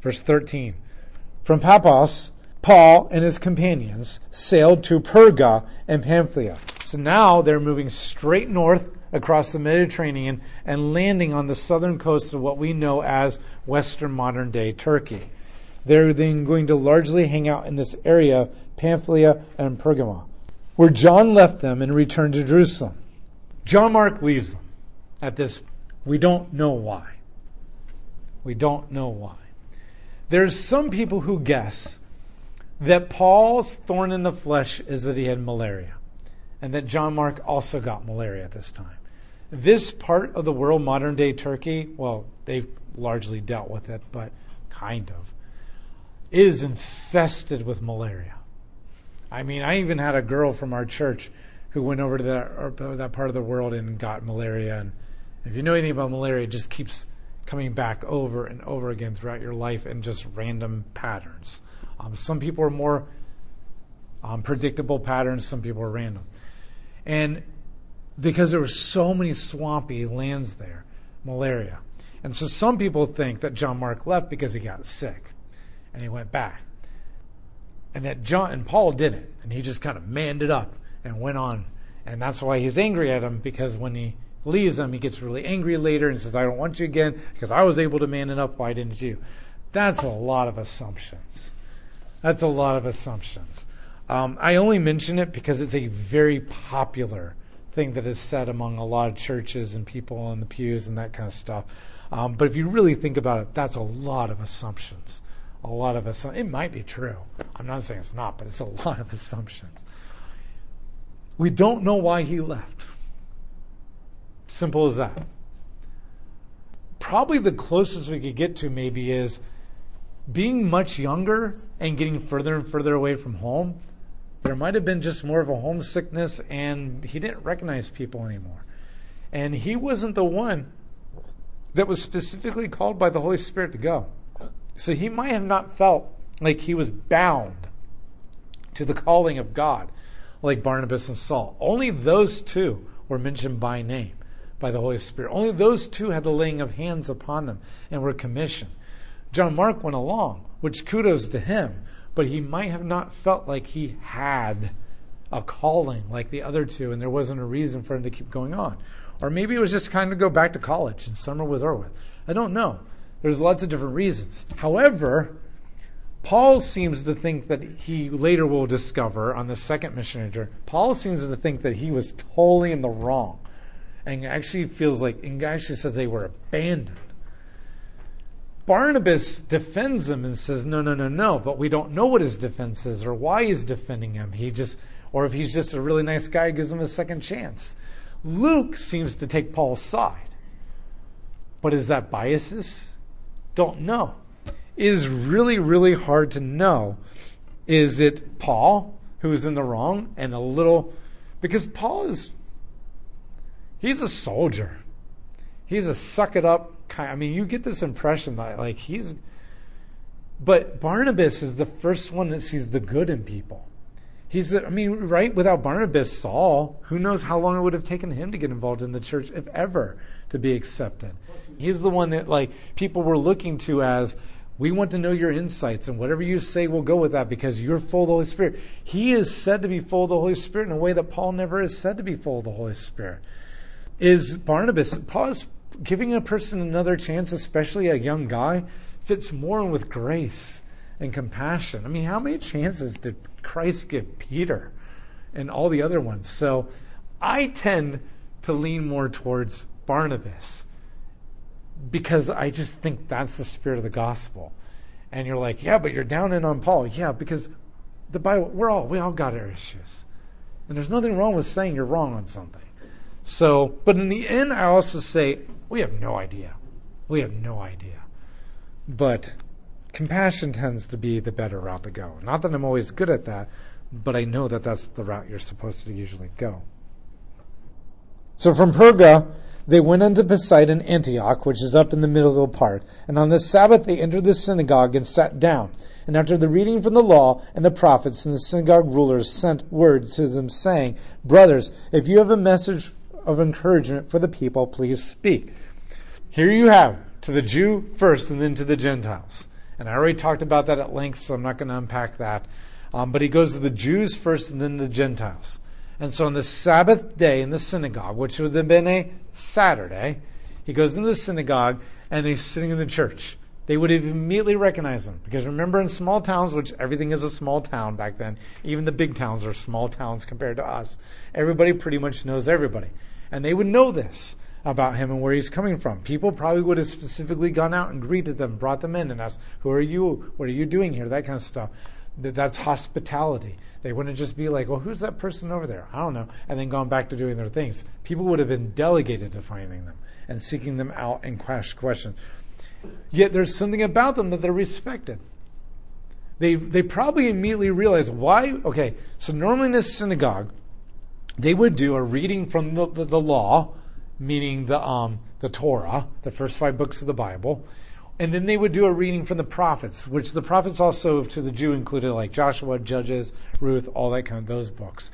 Verse 13. From Paphos, Paul and his companions sailed to Perga and Pamphylia. So now they're moving straight north across the Mediterranean and landing on the southern coast of what we know as western modern day Turkey. They're then going to largely hang out in this area, Pamphylia and Pergama, where John left them and returned to Jerusalem. John Mark leaves them at this. We don't know why. We don't know why. There's some people who guess that Paul's thorn in the flesh is that he had malaria, and that John Mark also got malaria at this time. This part of the world, modern day Turkey, well, they've largely dealt with it, but kind of, is infested with malaria. I mean, I even had a girl from our church who went over to that, that part of the world and got malaria. And if you know anything about malaria, it just keeps coming back over and over again throughout your life in just random patterns. Um, some people are more um, predictable patterns, some people are random. And because there were so many swampy lands there, malaria. And so some people think that John Mark left because he got sick and he went back. And that John and Paul didn't. And he just kind of manned it up and went on. And that's why he's angry at him because when he leaves them, he gets really angry later and says, I don't want you again because I was able to man it up. Why didn't you? That's a lot of assumptions. That's a lot of assumptions. Um, I only mention it because it's a very popular thing that is said among a lot of churches and people in the pews and that kind of stuff. Um, but if you really think about it, that's a lot of assumptions. A lot of assumptions. It might be true. I'm not saying it's not, but it's a lot of assumptions. We don't know why he left. Simple as that. Probably the closest we could get to maybe is being much younger and getting further and further away from home. There might have been just more of a homesickness, and he didn't recognize people anymore. And he wasn't the one that was specifically called by the Holy Spirit to go. So he might have not felt like he was bound to the calling of God like Barnabas and Saul. Only those two were mentioned by name by the Holy Spirit. Only those two had the laying of hands upon them and were commissioned. John Mark went along, which kudos to him, but he might have not felt like he had a calling like the other two, and there wasn't a reason for him to keep going on. Or maybe it was just kind of go back to college and summer with with. I don't know. There's lots of different reasons. However, Paul seems to think that he later will discover on the second missionary journey, Paul seems to think that he was totally in the wrong. And actually feels like, and actually says they were abandoned. Barnabas defends him and says, no, no, no, no, but we don't know what his defense is or why he's defending him. He just, or if he's just a really nice guy, gives him a second chance. Luke seems to take Paul's side. But is that biases? Don't know. It is really, really hard to know. Is it Paul who's in the wrong and a little because Paul is he's a soldier. He's a suck it up kind. I mean, you get this impression that like he's, but Barnabas is the first one that sees the good in people. He's the, I mean, right? Without Barnabas, Saul, who knows how long it would have taken him to get involved in the church, if ever, to be accepted. He's the one that like people were looking to as we want to know your insights, and whatever you say, we'll go with that because you're full of the Holy Spirit. He is said to be full of the Holy Spirit in a way that Paul never is said to be full of the Holy Spirit. Is Barnabas, Paul's giving a person another chance, especially a young guy, fits more with grace and compassion. I mean, how many chances did Christ give Peter and all the other ones? So I tend to lean more towards Barnabas because I just think that's the spirit of the gospel. And you're like, yeah, but you're down in on Paul. Yeah, because the Bible, we're all, we all got our issues. And there's nothing wrong with saying you're wrong on something. So, but in the end, I also say, we have no idea. We have no idea. But compassion tends to be the better route to go. Not that I'm always good at that, but I know that that's the route you're supposed to usually go. So from Perga, they went unto Pisidian Antioch, which is up in the middle of the park. And on the Sabbath they entered the synagogue and sat down. And after the reading from the law and the prophets, and the synagogue rulers sent word to them, saying, Brothers, if you have a message of encouragement for the people, please speak. Here you have to the Jew first and then to the Gentiles. And I already talked about that at length, so I'm not going to unpack that. Um, but he goes to the Jews first and then the Gentiles. And so on the Sabbath day in the synagogue, which would have been a Saturday, he goes into the synagogue and he's sitting in the church. They would have immediately recognized him. Because remember, in small towns, which everything is a small town back then, even the big towns are small towns compared to us, everybody pretty much knows everybody. And they would know this about him and where he's coming from. People probably would have specifically gone out and greeted them, brought them in, and asked, Who are you? What are you doing here? That kind of stuff. That's hospitality. They wouldn't just be like, well, who's that person over there? I don't know. And then gone back to doing their things. People would have been delegated to finding them and seeking them out and questions. Yet there's something about them that they're respected. They, they probably immediately realize why. Okay, so normally in a synagogue, they would do a reading from the, the, the law, meaning the, um, the Torah, the first five books of the Bible and then they would do a reading from the prophets, which the prophets also to the Jew included like Joshua, Judges, Ruth, all that kind of those books.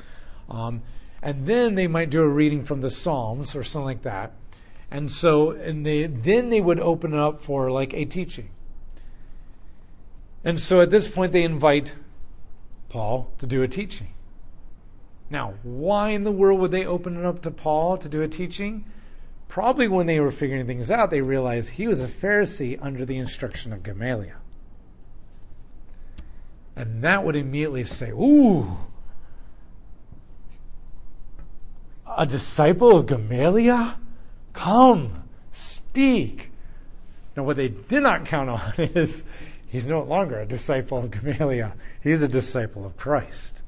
Um, and then they might do a reading from the Psalms or something like that. And so, and they then they would open it up for like a teaching. And so at this point, they invite Paul to do a teaching. Now, why in the world would they open it up to Paul to do a teaching? Probably when they were figuring things out, they realized he was a Pharisee under the instruction of Gamaliel. And that would immediately say, Ooh, a disciple of Gamaliel? Come, speak. Now, what they did not count on is he's no longer a disciple of Gamaliel. He's a disciple of Christ,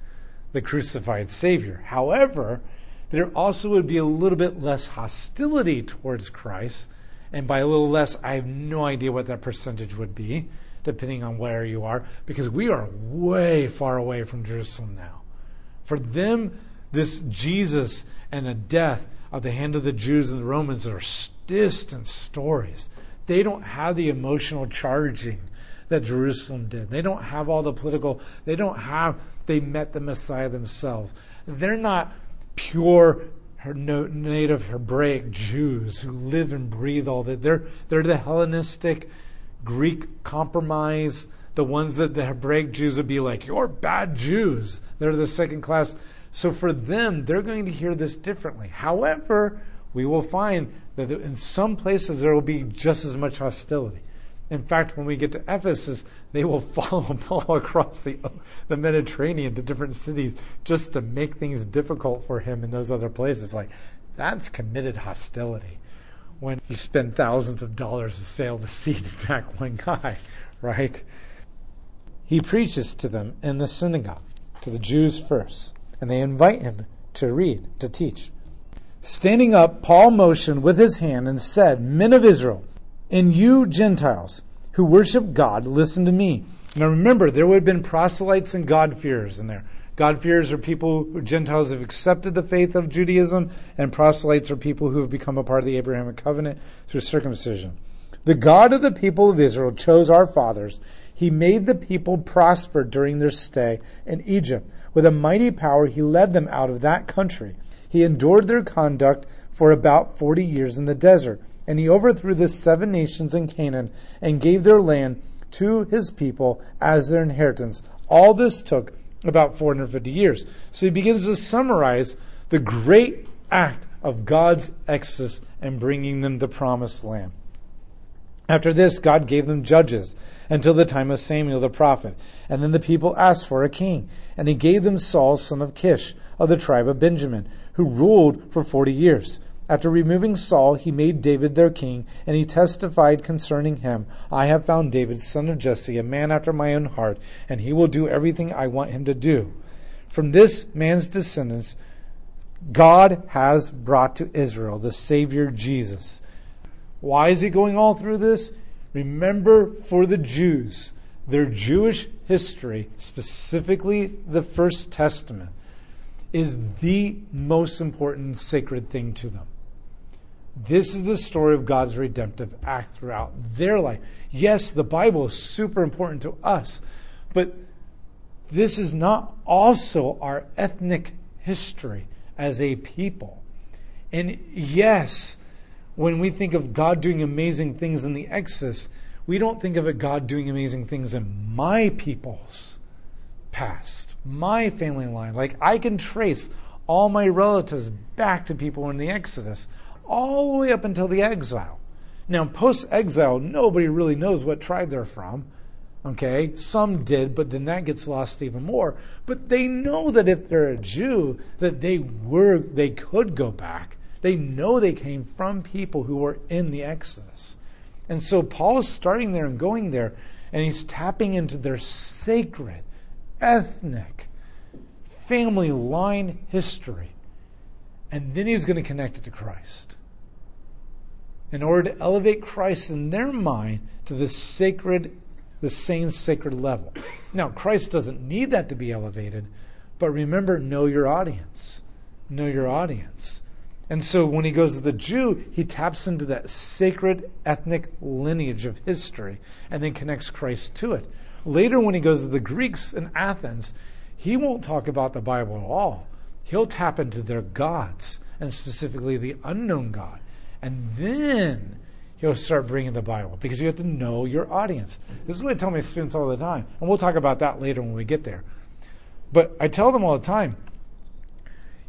the crucified Savior. However, there also would be a little bit less hostility towards Christ. And by a little less, I have no idea what that percentage would be, depending on where you are, because we are way far away from Jerusalem now. For them, this Jesus and the death at the hand of the Jews and the Romans are distant stories. They don't have the emotional charging that Jerusalem did. They don't have all the political, they don't have, they met the Messiah themselves. They're not pure native Hebraic Jews who live and breathe all that. They're, they're the Hellenistic, Greek compromise, the ones that the Hebraic Jews would be like, you're bad Jews. They're the second class. So for them, they're going to hear this differently. However, we will find that in some places there will be just as much hostility. In fact, when we get to Ephesus, they will follow Paul across the, the Mediterranean to different cities just to make things difficult for him in those other places. Like, that's committed hostility when you spend thousands of dollars to sail the sea to attack one guy, right? He preaches to them in the synagogue, to the Jews first, and they invite him to read, to teach. Standing up, Paul motioned with his hand and said, Men of Israel, and you Gentiles who worship God, listen to me. Now remember, there would have been proselytes and God-fearers in there. God-fearers are people, who, Gentiles have accepted the faith of Judaism, and proselytes are people who have become a part of the Abrahamic covenant through circumcision. The God of the people of Israel chose our fathers. He made the people prosper during their stay in Egypt. With a mighty power, he led them out of that country. He endured their conduct for about 40 years in the desert and he overthrew the seven nations in Canaan and gave their land to his people as their inheritance. All this took about 450 years. So he begins to summarize the great act of God's exodus and bringing them the promised land. After this, God gave them judges until the time of Samuel the prophet. And then the people asked for a king. And he gave them Saul, son of Kish, of the tribe of Benjamin, who ruled for forty years. After removing Saul, he made David their king, and he testified concerning him I have found David, son of Jesse, a man after my own heart, and he will do everything I want him to do. From this man's descendants, God has brought to Israel the Savior Jesus. Why is he going all through this? Remember for the Jews, their Jewish history, specifically the First Testament, is the most important sacred thing to them. This is the story of God's redemptive act throughout their life. Yes, the Bible is super important to us, but this is not also our ethnic history as a people. And yes, when we think of God doing amazing things in the Exodus, We don't think of it God doing amazing things in my people's past, my family line. Like I can trace all my relatives back to people in the Exodus, all the way up until the exile. Now, post exile, nobody really knows what tribe they're from. Okay, some did, but then that gets lost even more. But they know that if they're a Jew, that they were they could go back. They know they came from people who were in the Exodus. And so Paul is starting there and going there, and he's tapping into their sacred, ethnic, family line history. And then he's going to connect it to Christ. In order to elevate Christ in their mind to the sacred, the same sacred level. Now, Christ doesn't need that to be elevated, but remember, know your audience. Know your audience. And so when he goes to the Jew, he taps into that sacred ethnic lineage of history and then connects Christ to it. Later, when he goes to the Greeks in Athens, he won't talk about the Bible at all. He'll tap into their gods, and specifically the unknown God. And then he'll start bringing the Bible because you have to know your audience. This is what I tell my students all the time. And we'll talk about that later when we get there. But I tell them all the time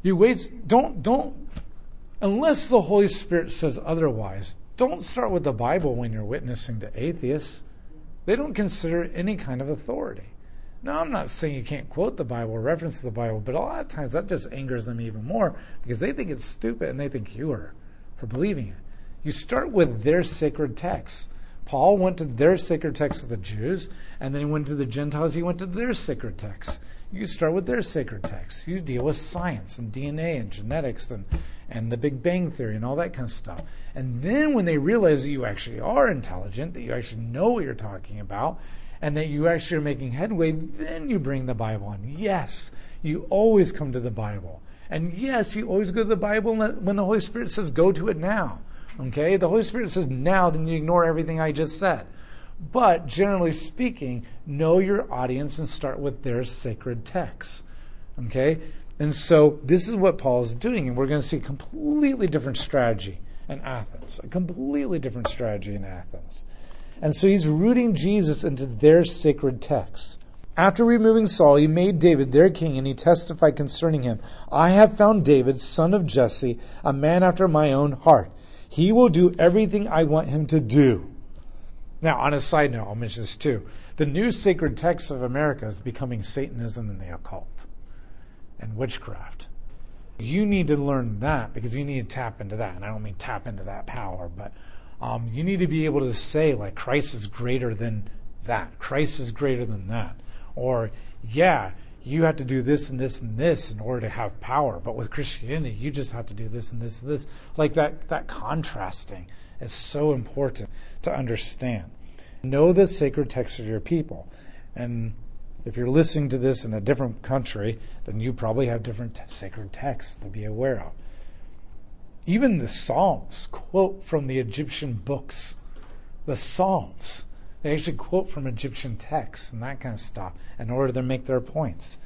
you wait, don't, don't, unless the Holy Spirit says otherwise, don't start with the Bible when you're witnessing to atheists. They don't consider any kind of authority. Now, I'm not saying you can't quote the Bible reference the Bible, but a lot of times that just angers them even more because they think it's stupid and they think you are for believing it. You start with their sacred texts. Paul went to their sacred texts of the Jews, and then he went to the Gentiles, he went to their sacred texts. You start with their sacred texts. You deal with science and DNA and genetics and, and the Big Bang Theory and all that kind of stuff. And then when they realize that you actually are intelligent, that you actually know what you're talking about, and that you actually are making headway, then you bring the Bible in. Yes, you always come to the Bible. And yes, you always go to the Bible when the Holy Spirit says, go to it now. Okay? The Holy Spirit says now, then you ignore everything I just said. But generally speaking, know your audience and start with their sacred texts. Okay? And so this is what Paul is doing, and we're going to see a completely different strategy in Athens. A completely different strategy in Athens. And so he's rooting Jesus into their sacred texts. After removing Saul, he made David their king, and he testified concerning him I have found David, son of Jesse, a man after my own heart. He will do everything I want him to do. Now, on a side note, I'll mention this too. The new sacred text of America is becoming Satanism and the occult and witchcraft. You need to learn that because you need to tap into that. And I don't mean tap into that power, but um, you need to be able to say, like, Christ is greater than that. Christ is greater than that. Or, yeah, you have to do this and this and this in order to have power. But with Christianity, you just have to do this and this and this. Like that, that contrasting is so important to understand. Know the sacred texts of your people. And if you're listening to this in a different country, then you probably have different t- sacred texts to be aware of. Even the Psalms quote from the Egyptian books. The Psalms. They actually quote from Egyptian texts and that kind of stuff in order to make their points.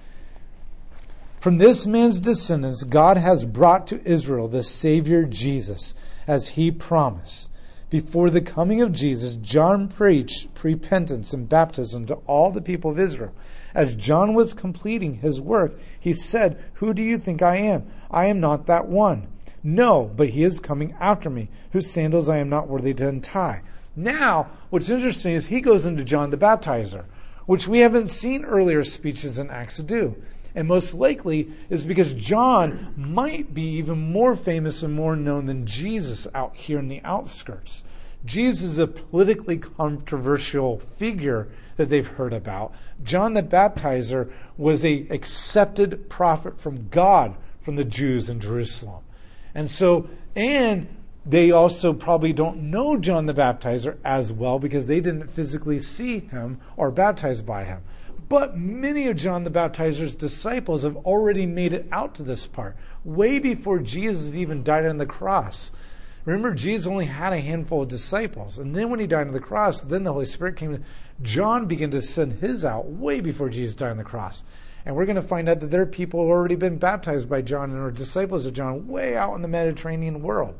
From this man's descendants, God has brought to Israel the Savior Jesus, as he promised. Before the coming of Jesus, John preached repentance and baptism to all the people of Israel. As John was completing his work, he said, Who do you think I am? I am not that one. No, but he is coming after me, whose sandals I am not worthy to untie. Now, what's interesting is he goes into John the Baptizer, which we haven't seen earlier speeches in Acts do. And most likely is because John might be even more famous and more known than Jesus out here in the outskirts. Jesus is a politically controversial figure that they've heard about. John the Baptizer was a accepted prophet from God from the Jews in Jerusalem. And so, and they also probably don't know John the Baptizer as well because they didn't physically see him or baptized by him. But many of John the Baptizer's disciples have already made it out to this part, way before Jesus even died on the cross. Remember, Jesus only had a handful of disciples. And then when he died on the cross, then the Holy Spirit came. John began to send his out way before Jesus died on the cross. And we're going to find out that there are people who have already been baptized by John and are disciples of John way out in the Mediterranean world.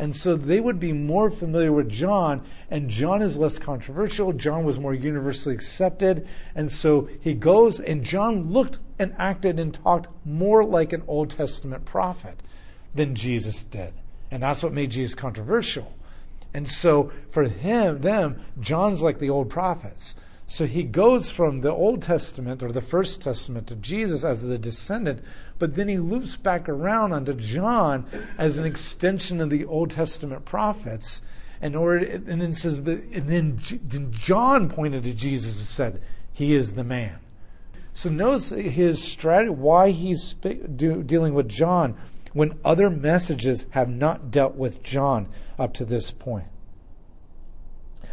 And so they would be more familiar with John, and John is less controversial. John was more universally accepted. And so he goes, and John looked and acted and talked more like an Old Testament prophet than Jesus did. And that's what made Jesus controversial. And so for him, them, John's like the old prophets. So he goes from the Old Testament or the First Testament to Jesus as the descendant, but then he loops back around onto John as an extension of the Old Testament prophets. And, or, and then says, and then, John pointed to Jesus and said, "He is the man." So notice his strategy, why he's do, dealing with John when other messages have not dealt with John up to this point.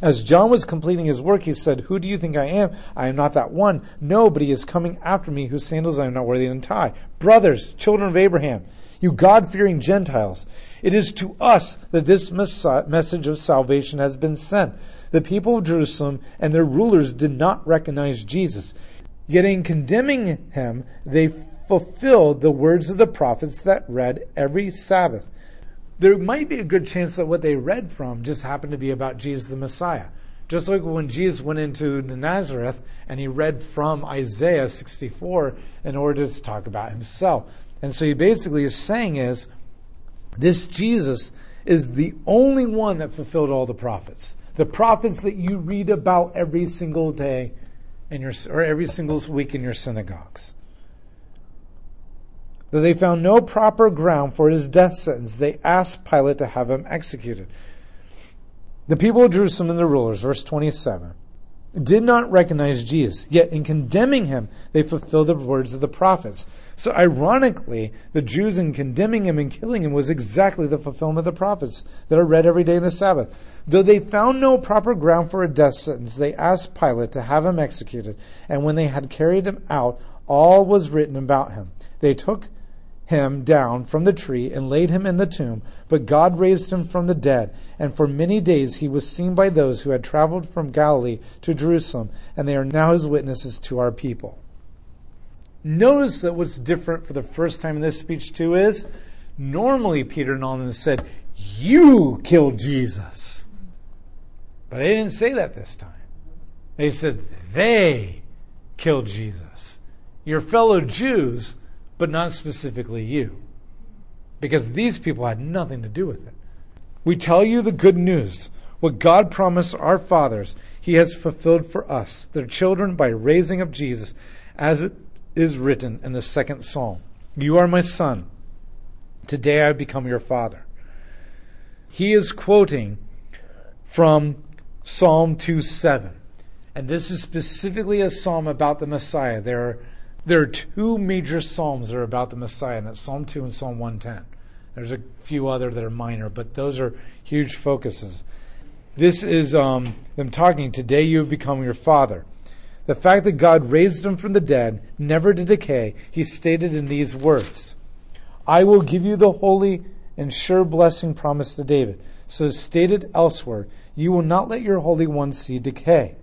As John was completing his work, he said, Who do you think I am? I am not that one. No, but he is coming after me, whose sandals I am not worthy to untie. Brothers, children of Abraham, you God fearing Gentiles, it is to us that this message of salvation has been sent. The people of Jerusalem and their rulers did not recognize Jesus. Yet in condemning him, they fulfilled the words of the prophets that read every Sabbath there might be a good chance that what they read from just happened to be about Jesus the Messiah. Just like when Jesus went into Nazareth and he read from Isaiah 64 in order to talk about himself. And so he basically is saying is this Jesus is the only one that fulfilled all the prophets. The prophets that you read about every single day in your or every single week in your synagogues. Though they found no proper ground for his death sentence, they asked Pilate to have him executed. The people of Jerusalem and the rulers, verse 27, did not recognize Jesus, yet in condemning him, they fulfilled the words of the prophets. So, ironically, the Jews in condemning him and killing him was exactly the fulfillment of the prophets that are read every day in the Sabbath. Though they found no proper ground for a death sentence, they asked Pilate to have him executed. And when they had carried him out, all was written about him. They took him down from the tree and laid him in the tomb, but God raised him from the dead. And for many days he was seen by those who had traveled from Galilee to Jerusalem, and they are now his witnesses to our people. Notice that what's different for the first time in this speech, too, is normally Peter Nolan said, You killed Jesus. But they didn't say that this time. They said, They killed Jesus. Your fellow Jews but not specifically you. Because these people had nothing to do with it. We tell you the good news. What God promised our fathers, He has fulfilled for us, their children, by raising up Jesus, as it is written in the second psalm You are my son. Today I become your father. He is quoting from Psalm 2 7. And this is specifically a psalm about the Messiah. There are there are two major psalms that are about the Messiah, and that's Psalm 2 and Psalm 110. There's a few other that are minor, but those are huge focuses. This is um, them talking, Today you have become your father. The fact that God raised him from the dead, never to decay, he stated in these words I will give you the holy and sure blessing promised to David. So as stated elsewhere, you will not let your Holy One see decay.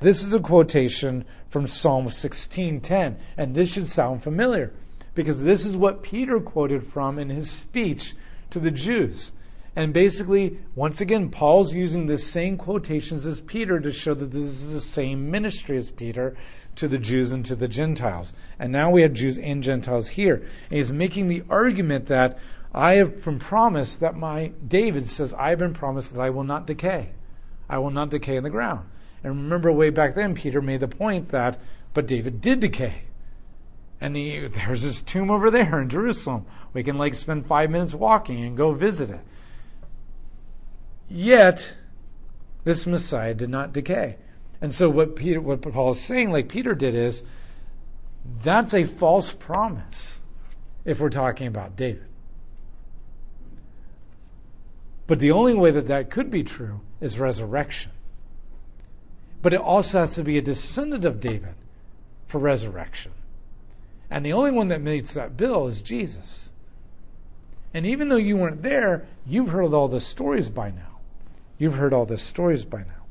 This is a quotation from Psalm 16:10, and this should sound familiar because this is what Peter quoted from in his speech to the Jews. And basically, once again, Paul's using the same quotations as Peter to show that this is the same ministry as Peter to the Jews and to the Gentiles. And now we have Jews and Gentiles here. And he's making the argument that I have been promised that my, David says, I have been promised that I will not decay. I will not decay in the ground. And remember, way back then, Peter made the point that, but David did decay. And he, there's his tomb over there in Jerusalem. We can like spend five minutes walking and go visit it. Yet, this Messiah did not decay. And so what Peter, what Paul is saying, like Peter did, is that's a false promise if we're talking about David. But the only way that that could be true is resurrection. But it also has to be a descendant of David for resurrection. And the only one that meets that bill is Jesus. And even though you weren't there, you've heard all the stories by now. You've heard all the stories by now.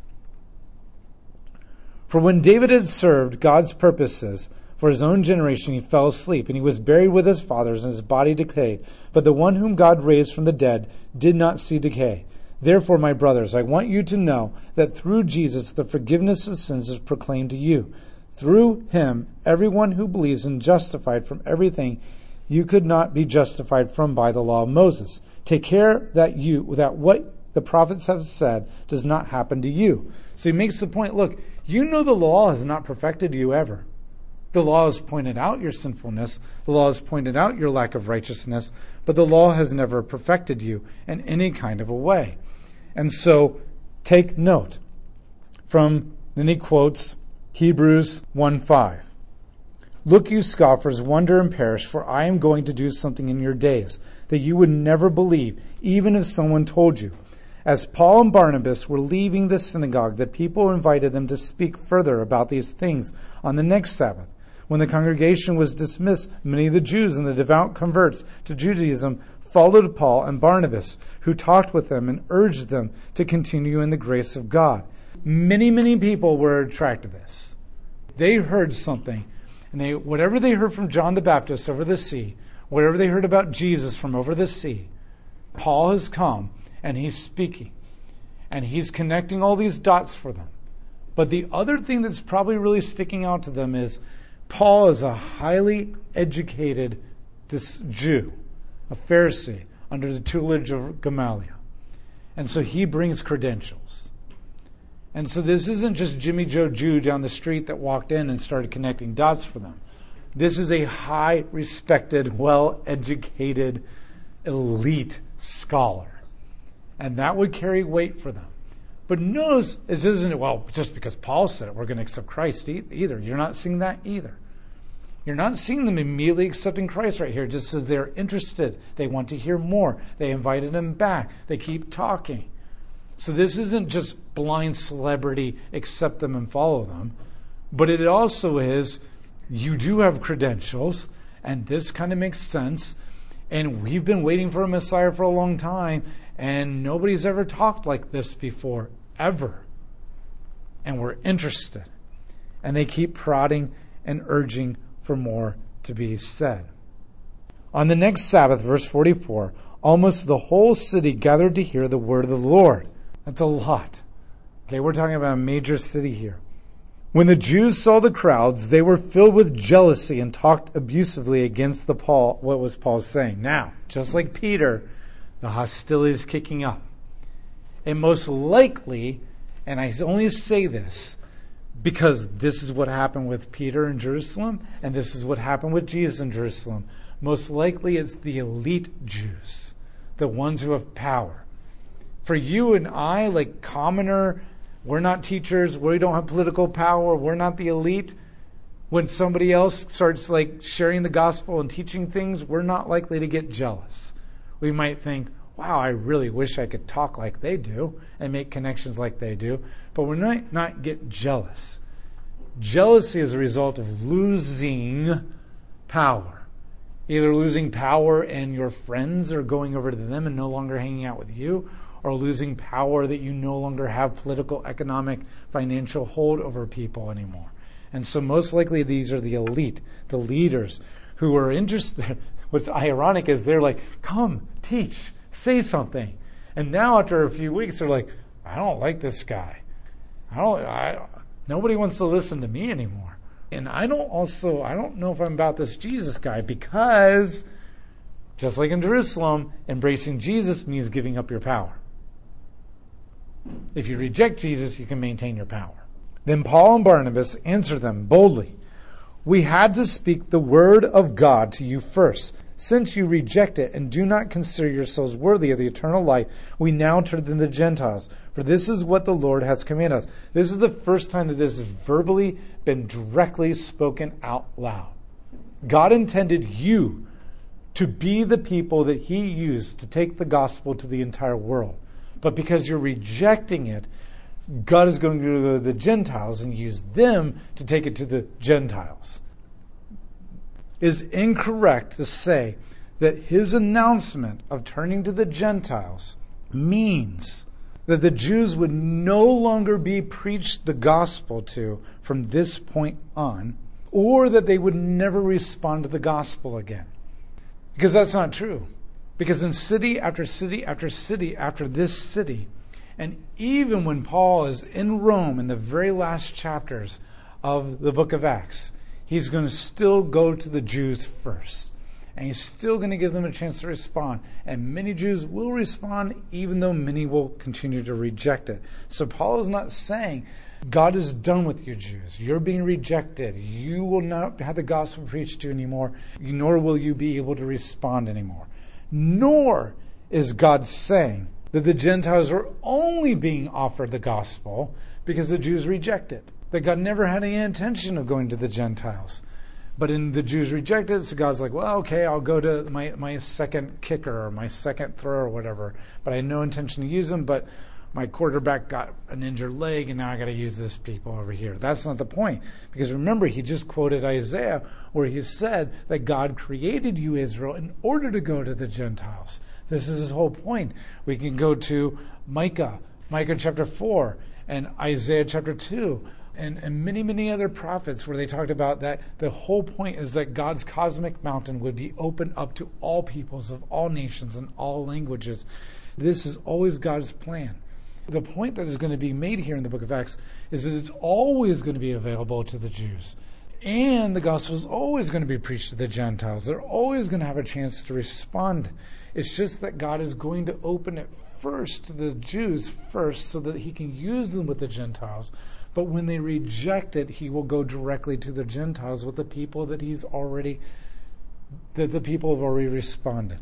For when David had served God's purposes For his own generation he fell asleep, and he was buried with his fathers, and his body decayed. But the one whom God raised from the dead did not see decay. Therefore, my brothers, I want you to know that through Jesus the forgiveness of sins is proclaimed to you. Through him, everyone who believes is justified from everything you could not be justified from by the law of Moses. Take care that you that what the prophets have said does not happen to you. So he makes the point, look, you know the law has not perfected you ever. The law has pointed out your sinfulness. The law has pointed out your lack of righteousness, but the law has never perfected you in any kind of a way. And so take note from, then he quotes Hebrews 1 5. Look, you scoffers, wonder and perish, for I am going to do something in your days that you would never believe, even if someone told you. As Paul and Barnabas were leaving the synagogue, the people invited them to speak further about these things on the next Sabbath. When the congregation was dismissed, many of the Jews and the devout converts to Judaism followed Paul and Barnabas, who talked with them and urged them to continue in the grace of God. Many, many people were attracted to this. They heard something, and they whatever they heard from John the Baptist over the sea, whatever they heard about Jesus from over the sea, Paul has come and he's speaking. And he's connecting all these dots for them. But the other thing that's probably really sticking out to them is Paul is a highly educated Jew, a Pharisee, under the tutelage of Gamaliel. And so he brings credentials. And so this isn't just Jimmy Joe Jew down the street that walked in and started connecting dots for them. This is a high respected, well educated, elite scholar and that would carry weight for them. But notice isn't, well, just because Paul said it, we're going to accept Christ either. You're not seeing that either. You're not seeing them immediately accepting Christ right here, just as they're interested. They want to hear more. They invited him back. They keep talking. So this isn't just blind celebrity, accept them and follow them, but it also is you do have credentials, and this kind of makes sense. And we've been waiting for a Messiah for a long time, and nobody's ever talked like this before, ever. And we're interested. And they keep prodding and urging for more to be said. On the next Sabbath, verse 44, almost the whole city gathered to hear the word of the Lord. That's a lot. Okay, we're talking about a major city here. When the Jews saw the crowds, they were filled with jealousy and talked abusively against the Paul what was Paul saying. Now, just like Peter, the hostility is kicking up. And most likely, and I only say this because this is what happened with Peter in Jerusalem, and this is what happened with Jesus in Jerusalem. Most likely, it's the elite Jews, the ones who have power. For you and I, like commoner, we're not teachers, we don't have political power, we're not the elite. When somebody else starts like sharing the gospel and teaching things, we're not likely to get jealous we might think, wow, I really wish I could talk like they do and make connections like they do. But we might not get jealous. Jealousy is a result of losing power. Either losing power and your friends are going over to them and no longer hanging out with you, or losing power that you no longer have political, economic, financial hold over people anymore. And so, most likely, these are the elite, the leaders who are interested what's ironic is they're like, come, teach, say something. And now after a few weeks, they're like, I don't like this guy. I don't, I, nobody wants to listen to me anymore. And I don't also, I don't know if I'm about this Jesus guy because just like in Jerusalem, embracing Jesus means giving up your power. If you reject Jesus, you can maintain your power. Then Paul and Barnabas answered them boldly. We had to speak the word of God to you first, since you reject it and do not consider yourselves worthy of the eternal life, we now turn to the Gentiles. For this is what the Lord has commanded us. This is the first time that this has verbally been directly spoken out loud. God intended you to be the people that He used to take the gospel to the entire world. But because you're rejecting it, God is going to go to the Gentiles and use them to take it to the Gentiles is incorrect to say that his announcement of turning to the Gentiles means that the Jews would no longer be preached the gospel to from this point on, or that they would never respond to the gospel again. Because that's not true. Because in city after city after city after this city, and even when Paul is in Rome in the very last chapters of the book of Acts, he's going to still go to the Jews first. And he's still going to give them a chance to respond. And many Jews will respond, even though many will continue to reject it. So Paul is not saying, God is done with you, Jews. You're being rejected. You will not have the gospel preached to you anymore, nor will you be able to respond anymore. Nor is God saying that the Gentiles are only being offered the gospel because the Jews reject it. That God never had any intention of going to the Gentiles. But in the Jews rejected, so God's like, well, okay, I'll go to my, my second kicker or my second throw or whatever. But I had no intention to use them, but my quarterback got an injured leg and now I got to use this people over here. That's not the point. Because remember, he just quoted Isaiah where he said that God created you, Israel, in order to go to the Gentiles. This is his whole point. We can go to Micah, Micah chapter 4, and Isaiah chapter 2 and, and many, many other prophets where they talked about that the whole point is that God's cosmic mountain would be open up to all peoples of all nations and all languages. This is always God's plan. The point that is going to be made here in the book of Acts is that it's always going to be available to the Jews. And the gospel is always going to be preached to the Gentiles. They're always going to have a chance to respond. It's just that God is going to open it first to the Jews first so that he can use them with the Gentiles but when they reject it, he will go directly to the Gentiles with the people that he's already, that the people have already responded.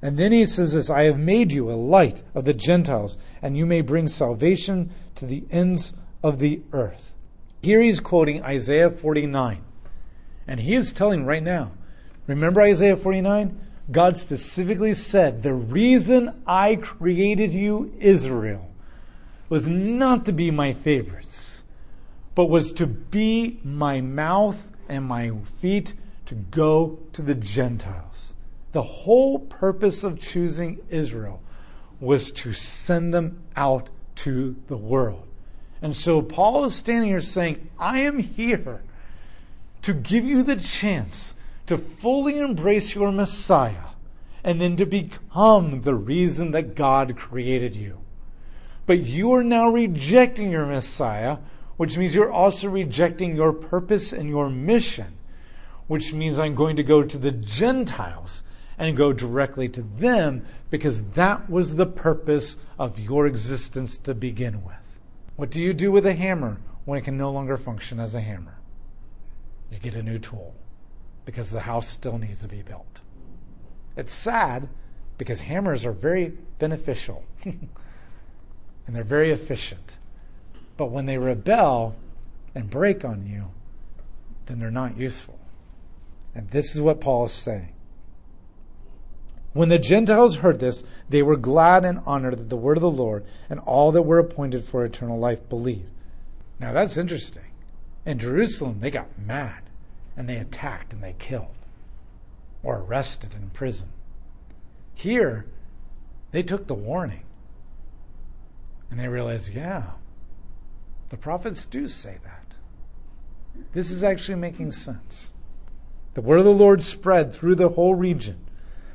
And then he says this I have made you a light of the Gentiles, and you may bring salvation to the ends of the earth. Here he's quoting Isaiah 49. And he is telling right now, remember Isaiah 49? God specifically said, The reason I created you, Israel, was not to be my favorites, but was to be my mouth and my feet to go to the Gentiles. The whole purpose of choosing Israel was to send them out to the world. And so Paul is standing here saying, I am here to give you the chance to fully embrace your Messiah and then to become the reason that God created you. But you are now rejecting your Messiah, which means you're also rejecting your purpose and your mission, which means I'm going to go to the Gentiles and go directly to them because that was the purpose of your existence to begin with. What do you do with a hammer when it can no longer function as a hammer? You get a new tool because the house still needs to be built. It's sad because hammers are very beneficial. and they're very efficient. But when they rebel and break on you, then they're not useful. And this is what Paul is saying. When the Gentiles heard this, they were glad and honored that the word of the Lord and all that were appointed for eternal life believed. Now that's interesting. In Jerusalem, they got mad and they attacked and they killed or arrested and imprisoned. Here, they took the warning and they realize, yeah, the prophets do say that. This is actually making sense. The word of the Lord spread through the whole region.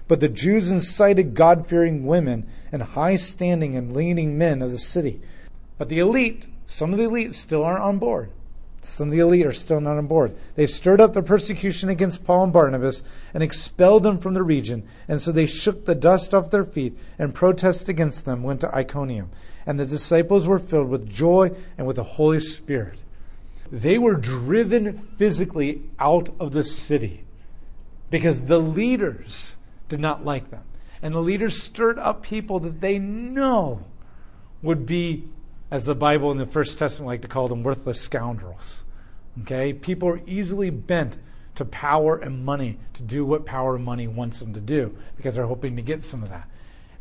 But the Jews incited God fearing women and high standing and leading men of the city. But the elite, some of the elite still aren't on board. Some of the elite are still not on board. They've stirred up the persecution against Paul and Barnabas and expelled them from the region. And so they shook the dust off their feet and protest against them went to Iconium. And the disciples were filled with joy and with the Holy Spirit. They were driven physically out of the city because the leaders did not like them. And the leaders stirred up people that they know would be as the Bible in the First Testament like to call them worthless scoundrels. Okay? People are easily bent to power and money to do what power and money wants them to do because they're hoping to get some of that.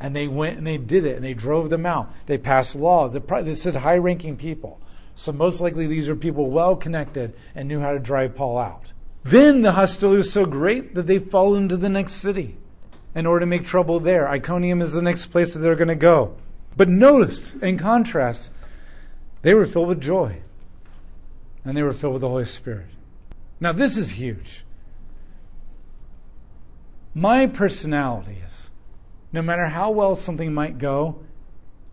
And they went and they did it and they drove them out. They passed laws. They said high ranking people. So most likely these are people well connected and knew how to drive Paul out. Then the hostility was so great that they followed him to the next city in order to make trouble there. Iconium is the next place that they're going to go. But notice, in contrast, they were filled with joy. and they were filled with the Holy Spirit. Now, this is huge. My personality is no matter how well something might go,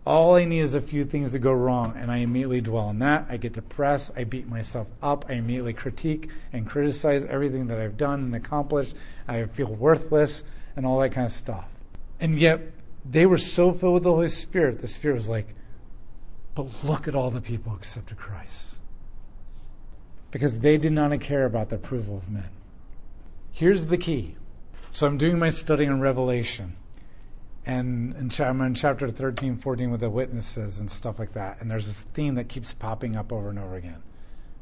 all I need is a few things to go wrong, and I immediately dwell on that. I get depressed. I beat myself up. I immediately critique and criticize everything that I've done and accomplished. I feel worthless and all that kind of stuff. And yet, they were so filled with the Holy Spirit, the Spirit was like, but look at all the people accepted Christ. Because they did not care about the approval of men. Here's the key. So I'm doing my study on Revelation. And in, I'm in chapter 13, 14 with the witnesses and stuff like that. And there's this theme that keeps popping up over and over again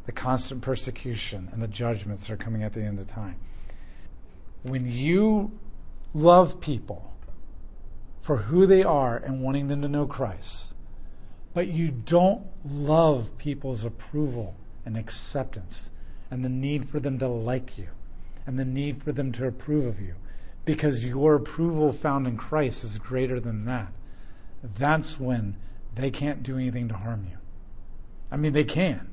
the constant persecution and the judgments are coming at the end of time. When you love people for who they are and wanting them to know Christ, but you don't love people's approval and acceptance and the need for them to like you and the need for them to approve of you because your approval found in Christ is greater than that. That's when they can't do anything to harm you. I mean, they can.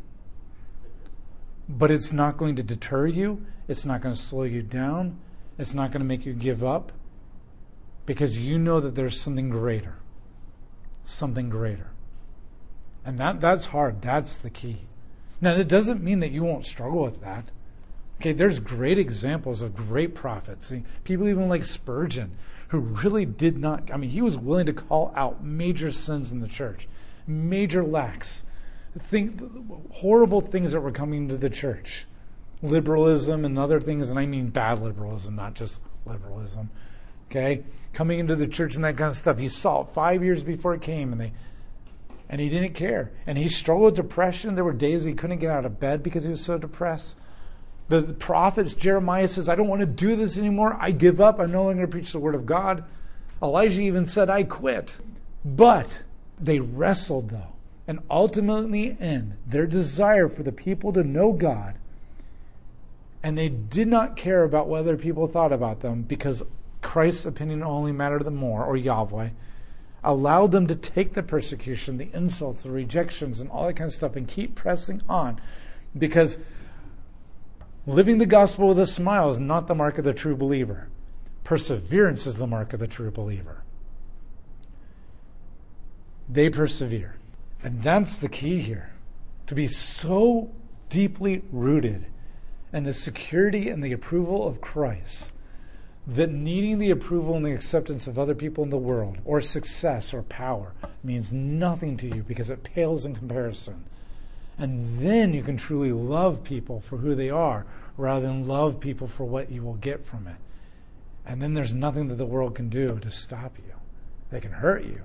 But it's not going to deter you. It's not going to slow you down. It's not going to make you give up because you know that there's something greater. Something greater. And that, that's hard. That's the key. Now, it doesn't mean that you won't struggle with that. Okay, there's great examples of great prophets. People even like Spurgeon, who really did not, I mean, he was willing to call out major sins in the church, major lacks, think, horrible things that were coming to the church. Liberalism and other things, and I mean bad liberalism, not just liberalism. Okay? Coming into the church and that kind of stuff. He saw it five years before it came, and they and he didn't care. And he struggled with depression. There were days he couldn't get out of bed because he was so depressed. The, the prophets, Jeremiah says, I don't want to do this anymore. I give up. I'm no longer going to preach the word of God. Elijah even said, I quit. But they wrestled, though. And ultimately, in their desire for the people to know God, and they did not care about what other people thought about them because Christ's opinion only mattered the more, or Yahweh, allowed them to take the persecution, the insults, the rejections, and all that kind of stuff and keep pressing on because living the gospel with a smile is not the mark of the true believer. Perseverance is the mark of the true believer. They persevere. And that's the key here to be so deeply rooted in the security and the approval of Christ that needing the approval and the acceptance of other people in the world, or success or power, means nothing to you because it pales in comparison. And then you can truly love people for who they are rather than love people for what you will get from it. And then there's nothing that the world can do to stop you. They can hurt you,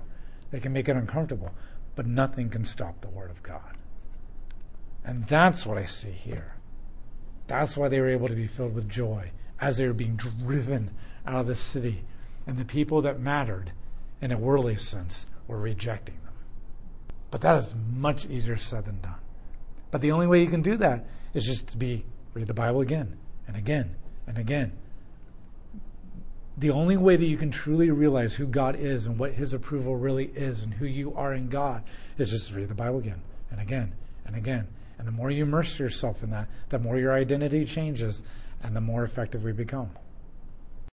they can make it uncomfortable, but nothing can stop the Word of God. And that's what I see here. That's why they were able to be filled with joy as they were being driven out of the city. And the people that mattered in a worldly sense were rejecting them. But that is much easier said than done. But the only way you can do that is just to be read the Bible again and again and again. The only way that you can truly realize who God is and what his approval really is and who you are in God is just to read the Bible again and again and again. And the more you immerse yourself in that, the more your identity changes and the more effective we become.